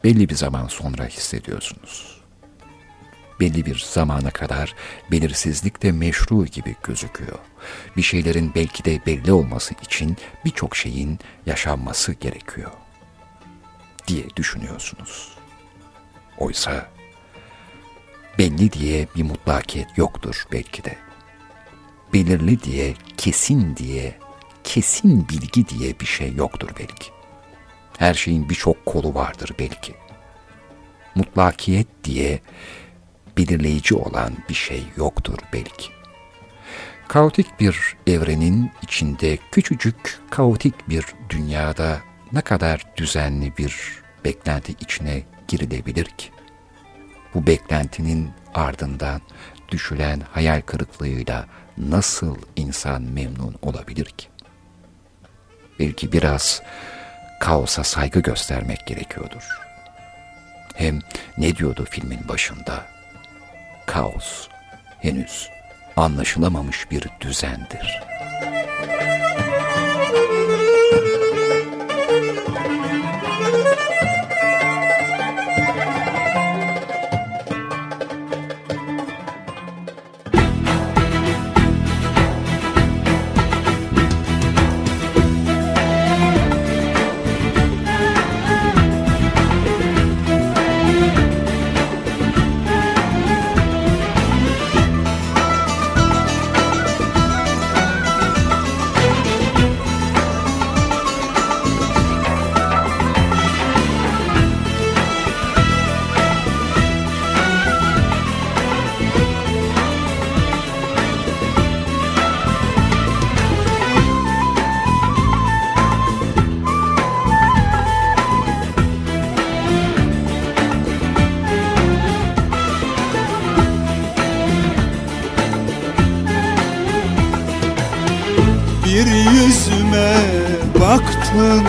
Speaker 3: belli bir zaman sonra hissediyorsunuz. Belli bir zamana kadar belirsizlik de meşru gibi gözüküyor. Bir şeylerin belki de belli olması için birçok şeyin yaşanması gerekiyor diye düşünüyorsunuz. Oysa belli diye bir mutlakiyet yoktur belki de. Belirli diye, kesin diye, kesin bilgi diye bir şey yoktur belki. Her şeyin birçok kolu vardır belki. Mutlakiyet diye belirleyici olan bir şey yoktur belki. Kaotik bir evrenin içinde küçücük kaotik bir dünyada ne kadar düzenli bir beklenti içine girilebilir ki? Bu beklentinin ardından düşülen hayal kırıklığıyla nasıl insan memnun olabilir ki? Belki biraz kaosa saygı göstermek gerekiyordur. Hem ne diyordu filmin başında? Kaos henüz anlaşılamamış bir düzendir.
Speaker 10: Baktın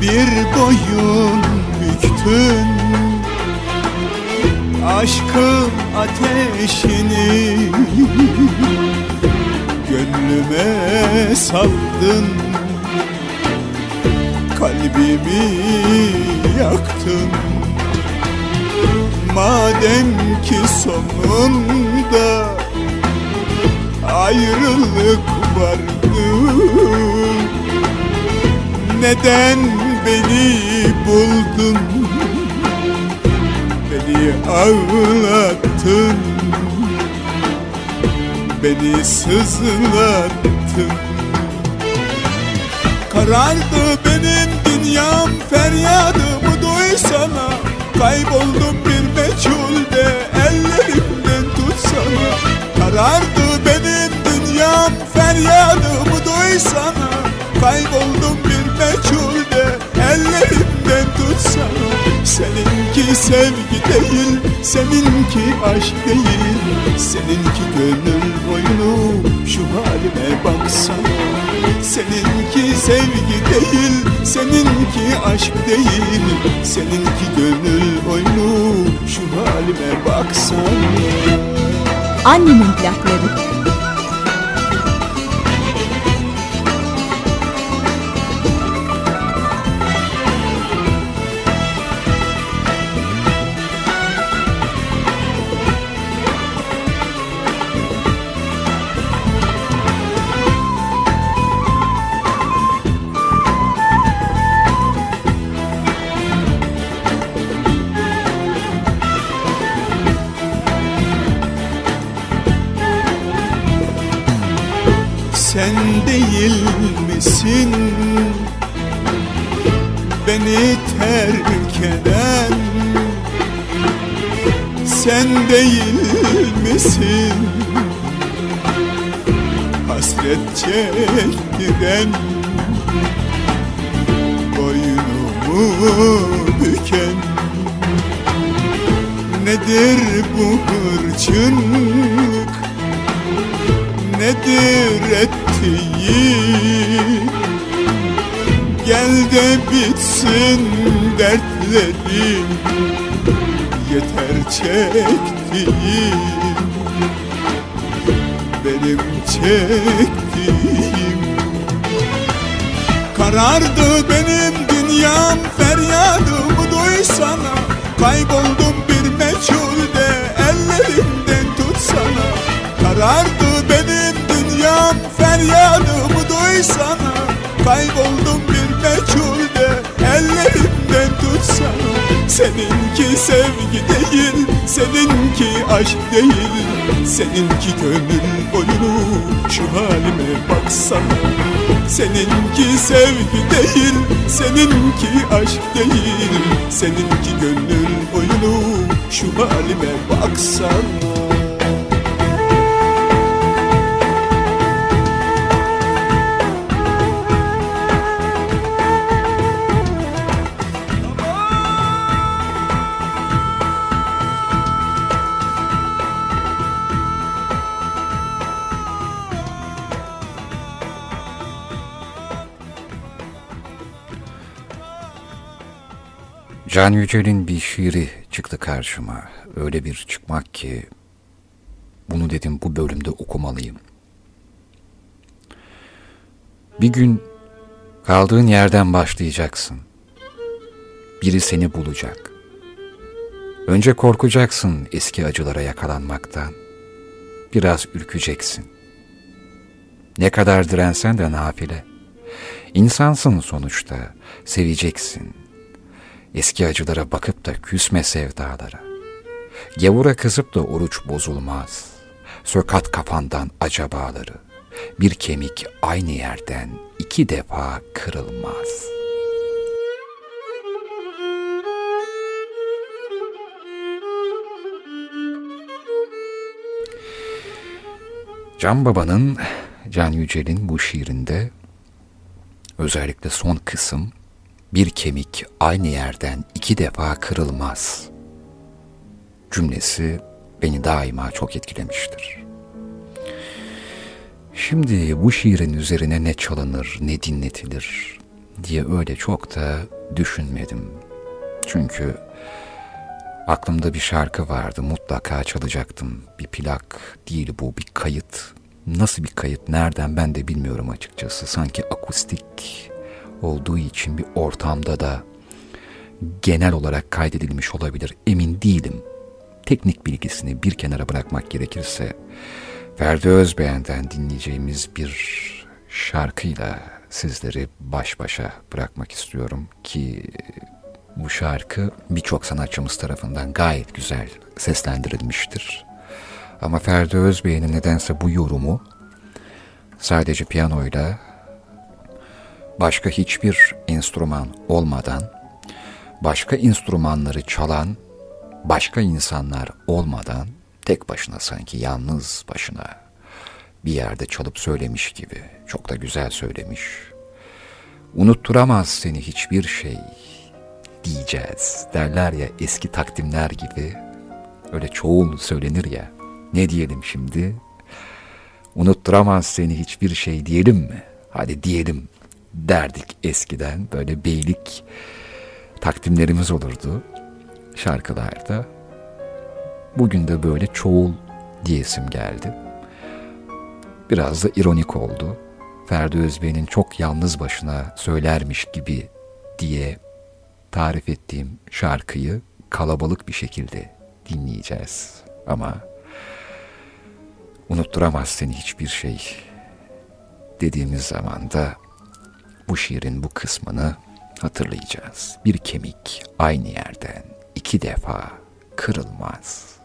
Speaker 10: Bir boyun büktün. Aşkın ateşini Gönlüme saldın. Kalbimi yaktın. Madem ki sonunda ayrılık vardı Neden beni buldun? Beni ağlattın. Beni sızlattın. Karardı benim dünyam feryadımı duysana Kayboldum bir meçhulde ellerimden tutsana. Karardı benim dünyam feryadımı duysana Kayboldum bir meçhulde ellerimden tutsana Seninki sevgi değil, seninki aşk değil Seninki gönül oyunu, şu halime baksana Seninki sevgi değil, seninki aşk değil Seninki gönül oyunu, şu halime baksana
Speaker 8: Annemin plakları.
Speaker 10: Hasret çektiren Boynumu büken. Nedir bu hırçınlık? Nedir ettiğin Gel de bitsin dertlerim Yeter çektiğim. Benim çektiğim Karardı benim dünyam feryadımı duysana. Kayboldum bir meçhulde ellerimden tutsana. Karardı benim dünyam feryadımı duysana. Kayboldum bir meçhulde ellerimden tutsana Seninki sevgi değil, seninki aşk değil. Seninki gönül oyunu, şu halime baksana. Seninki sevgi değil, seninki aşk değil. Seninki gönül oyunu, şu halime baksana
Speaker 3: Can Yücel'in bir şiiri çıktı karşıma. Öyle bir çıkmak ki bunu dedim bu bölümde okumalıyım. Bir gün kaldığın yerden başlayacaksın. Biri seni bulacak. Önce korkacaksın eski acılara yakalanmaktan. Biraz ürkeceksin. Ne kadar dirensen de nafile. İnsansın sonuçta, seveceksin. Eski acılara bakıp da küsme sevdalara. Gavura kızıp da oruç bozulmaz. Sökat kafandan acabaları. Bir kemik aynı yerden iki defa kırılmaz. Can Baba'nın, Can Yücel'in bu şiirinde özellikle son kısım bir kemik aynı yerden iki defa kırılmaz cümlesi beni daima çok etkilemiştir. Şimdi bu şiirin üzerine ne çalınır, ne dinletilir diye öyle çok da düşünmedim. Çünkü aklımda bir şarkı vardı, mutlaka çalacaktım. Bir plak değil bu, bir kayıt. Nasıl bir kayıt, nereden ben de bilmiyorum açıkçası. Sanki akustik olduğu için bir ortamda da genel olarak kaydedilmiş olabilir. Emin değilim. Teknik bilgisini bir kenara bırakmak gerekirse Ferdi Özbeğen'den dinleyeceğimiz bir şarkıyla sizleri baş başa bırakmak istiyorum ki bu şarkı birçok sanatçımız tarafından gayet güzel seslendirilmiştir. Ama Ferdi Özbey'in nedense bu yorumu sadece piyanoyla başka hiçbir enstrüman olmadan, başka enstrümanları çalan başka insanlar olmadan tek başına sanki yalnız başına bir yerde çalıp söylemiş gibi çok da güzel söylemiş. Unutturamaz seni hiçbir şey diyeceğiz derler ya eski takdimler gibi. Öyle çoğul söylenir ya ne diyelim şimdi? Unutturamaz seni hiçbir şey diyelim mi? Hadi diyelim derdik eskiden böyle beylik takdimlerimiz olurdu şarkılarda. Bugün de böyle çoğul diyesim geldi. Biraz da ironik oldu. Ferdi Özbey'in çok yalnız başına söylermiş gibi diye tarif ettiğim şarkıyı kalabalık bir şekilde dinleyeceğiz. Ama unutturamaz seni hiçbir şey dediğimiz zaman da bu şiirin bu kısmını hatırlayacağız. Bir kemik aynı yerden iki defa kırılmaz.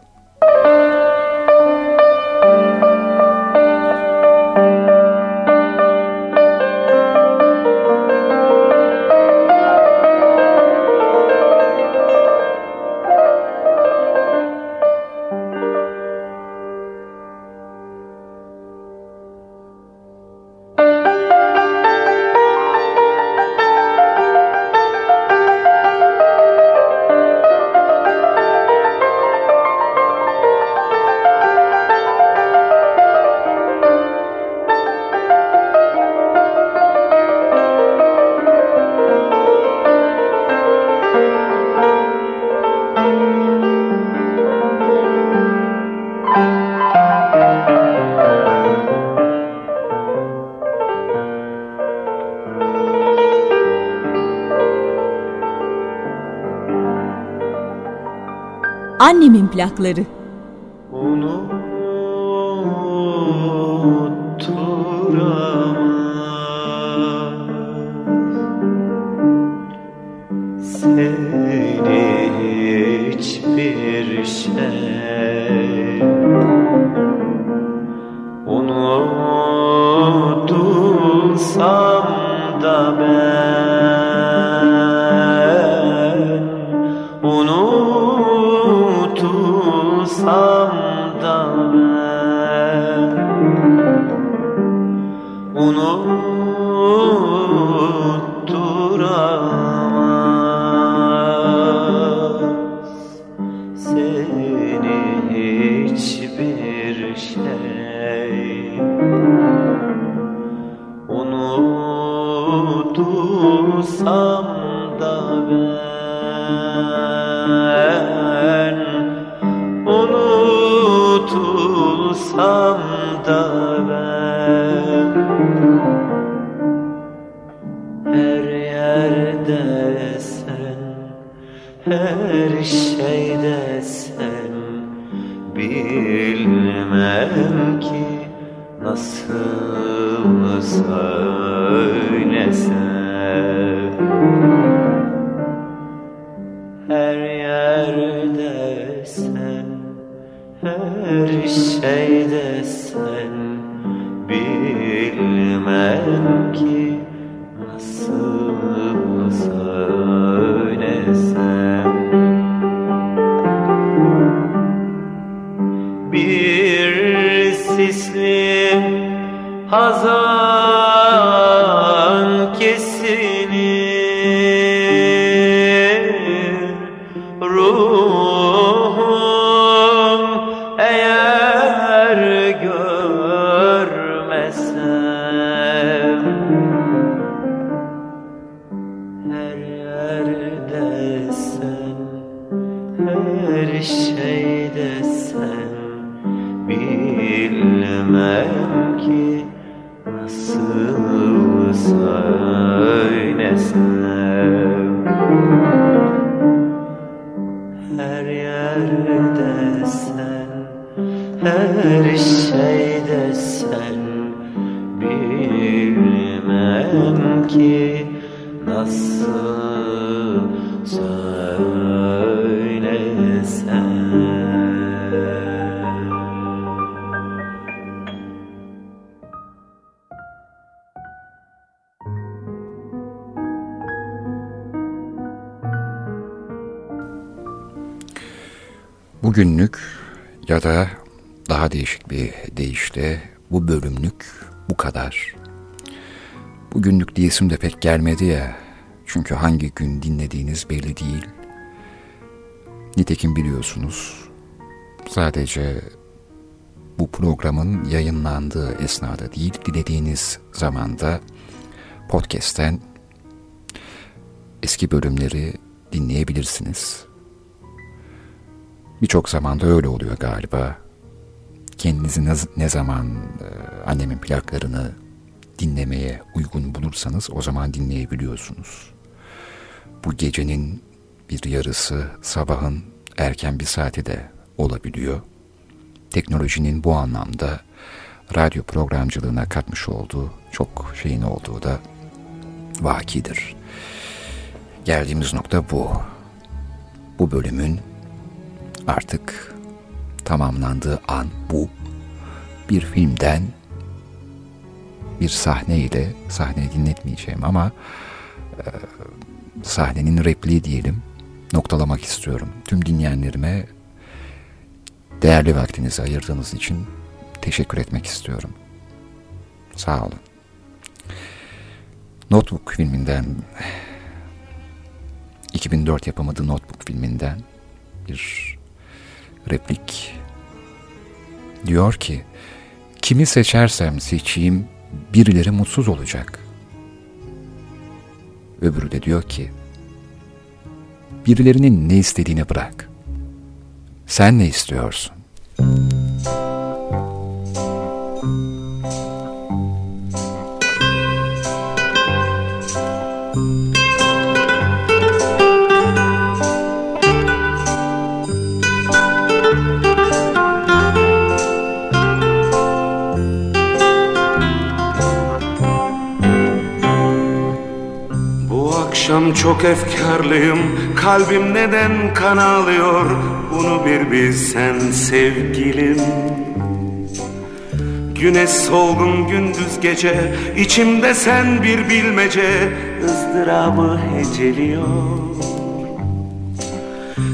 Speaker 5: Annemin plakları.
Speaker 6: Bilmem ki nasıl söylesem. Her yerde sen Her şeyde sen. Bilmem ki
Speaker 3: diyesim de pek gelmedi ya. Çünkü hangi gün dinlediğiniz belli değil. Nitekim biliyorsunuz. Sadece bu programın yayınlandığı esnada değil, dilediğiniz zamanda podcast'ten eski bölümleri dinleyebilirsiniz. Birçok zamanda öyle oluyor galiba. Kendinizi ne, zaman e, annemin plaklarını dinlemeye uygun bulursanız o zaman dinleyebiliyorsunuz. Bu gecenin bir yarısı sabahın erken bir saati de olabiliyor. Teknolojinin bu anlamda radyo programcılığına katmış olduğu çok şeyin olduğu da vakidir. Geldiğimiz nokta bu. Bu bölümün artık tamamlandığı an bu. Bir filmden bir sahne ile sahneyi dinletmeyeceğim ama e, sahnenin repliği diyelim noktalamak istiyorum. Tüm dinleyenlerime değerli vaktinizi ayırdığınız için teşekkür etmek istiyorum. Sağ olun. Notebook filminden 2004 yapımı Notebook filminden bir replik diyor ki kimi seçersem seçeyim birileri mutsuz olacak. Öbürü de diyor ki birilerinin ne istediğini bırak. Sen ne istiyorsun?
Speaker 11: Akşam çok efkarlıyım. Kalbim neden kan ağlıyor Bunu bir bilsen sevgilim. Güneş solgun gündüz gece içimde sen bir bilmece ızdırabı heceliyor.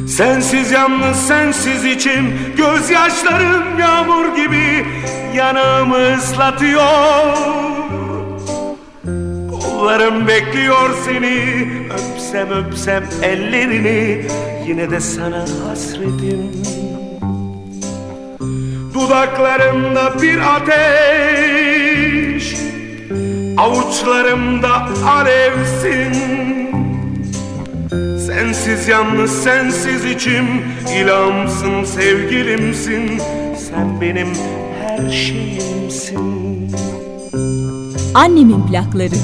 Speaker 11: Sensiz yalnız sensiz içim Gözyaşlarım yağmur gibi Yanağımı ıslatıyor. Kollarım bekliyor seni Öpsem öpsem ellerini Yine de sana hasretim. Dudaklarımda bir ateş Avuçlarımda alevsin. Sensiz yalnız sensiz içim İlhamsın sevgilimsin. Sen benim her şeyimsin.
Speaker 5: Annemin plakları.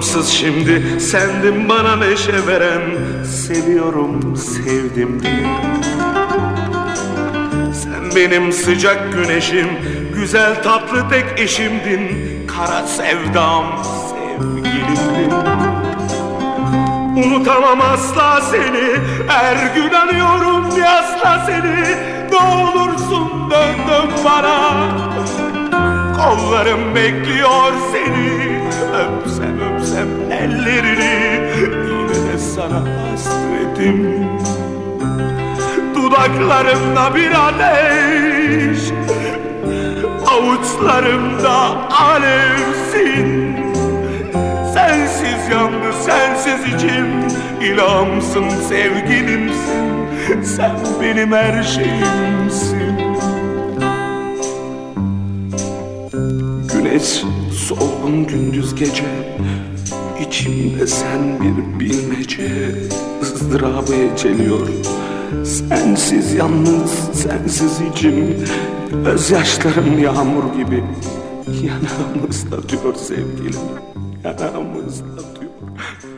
Speaker 11: Anlamsız şimdi Sendin bana neşe veren Seviyorum sevdim diye. Sen benim sıcak güneşim Güzel tatlı tek eşimdin Kara sevdam sevgilimdin. Unutamam asla seni Her gün anıyorum asla seni. Ne olursun dön dön bana. Kollarım bekliyor seni Öpsem öpsem ellerini Yine de sana hasretim. Dudaklarımda bir ateş Avuçlarımda alevsin. Sensiz yandı sensiz içim İlhamsın sevgilimsin. Sen benim her şeyimsin. Güneş solgun gündüz gece İçimde sen bir bilmece ızdırabı eceliyor Sensiz yalnız sensiz içim Gözyaşlarım yağmur gibi. Yanağımı ıslatıyor sevgilim Yanağımı ıslatıyor Yanağımı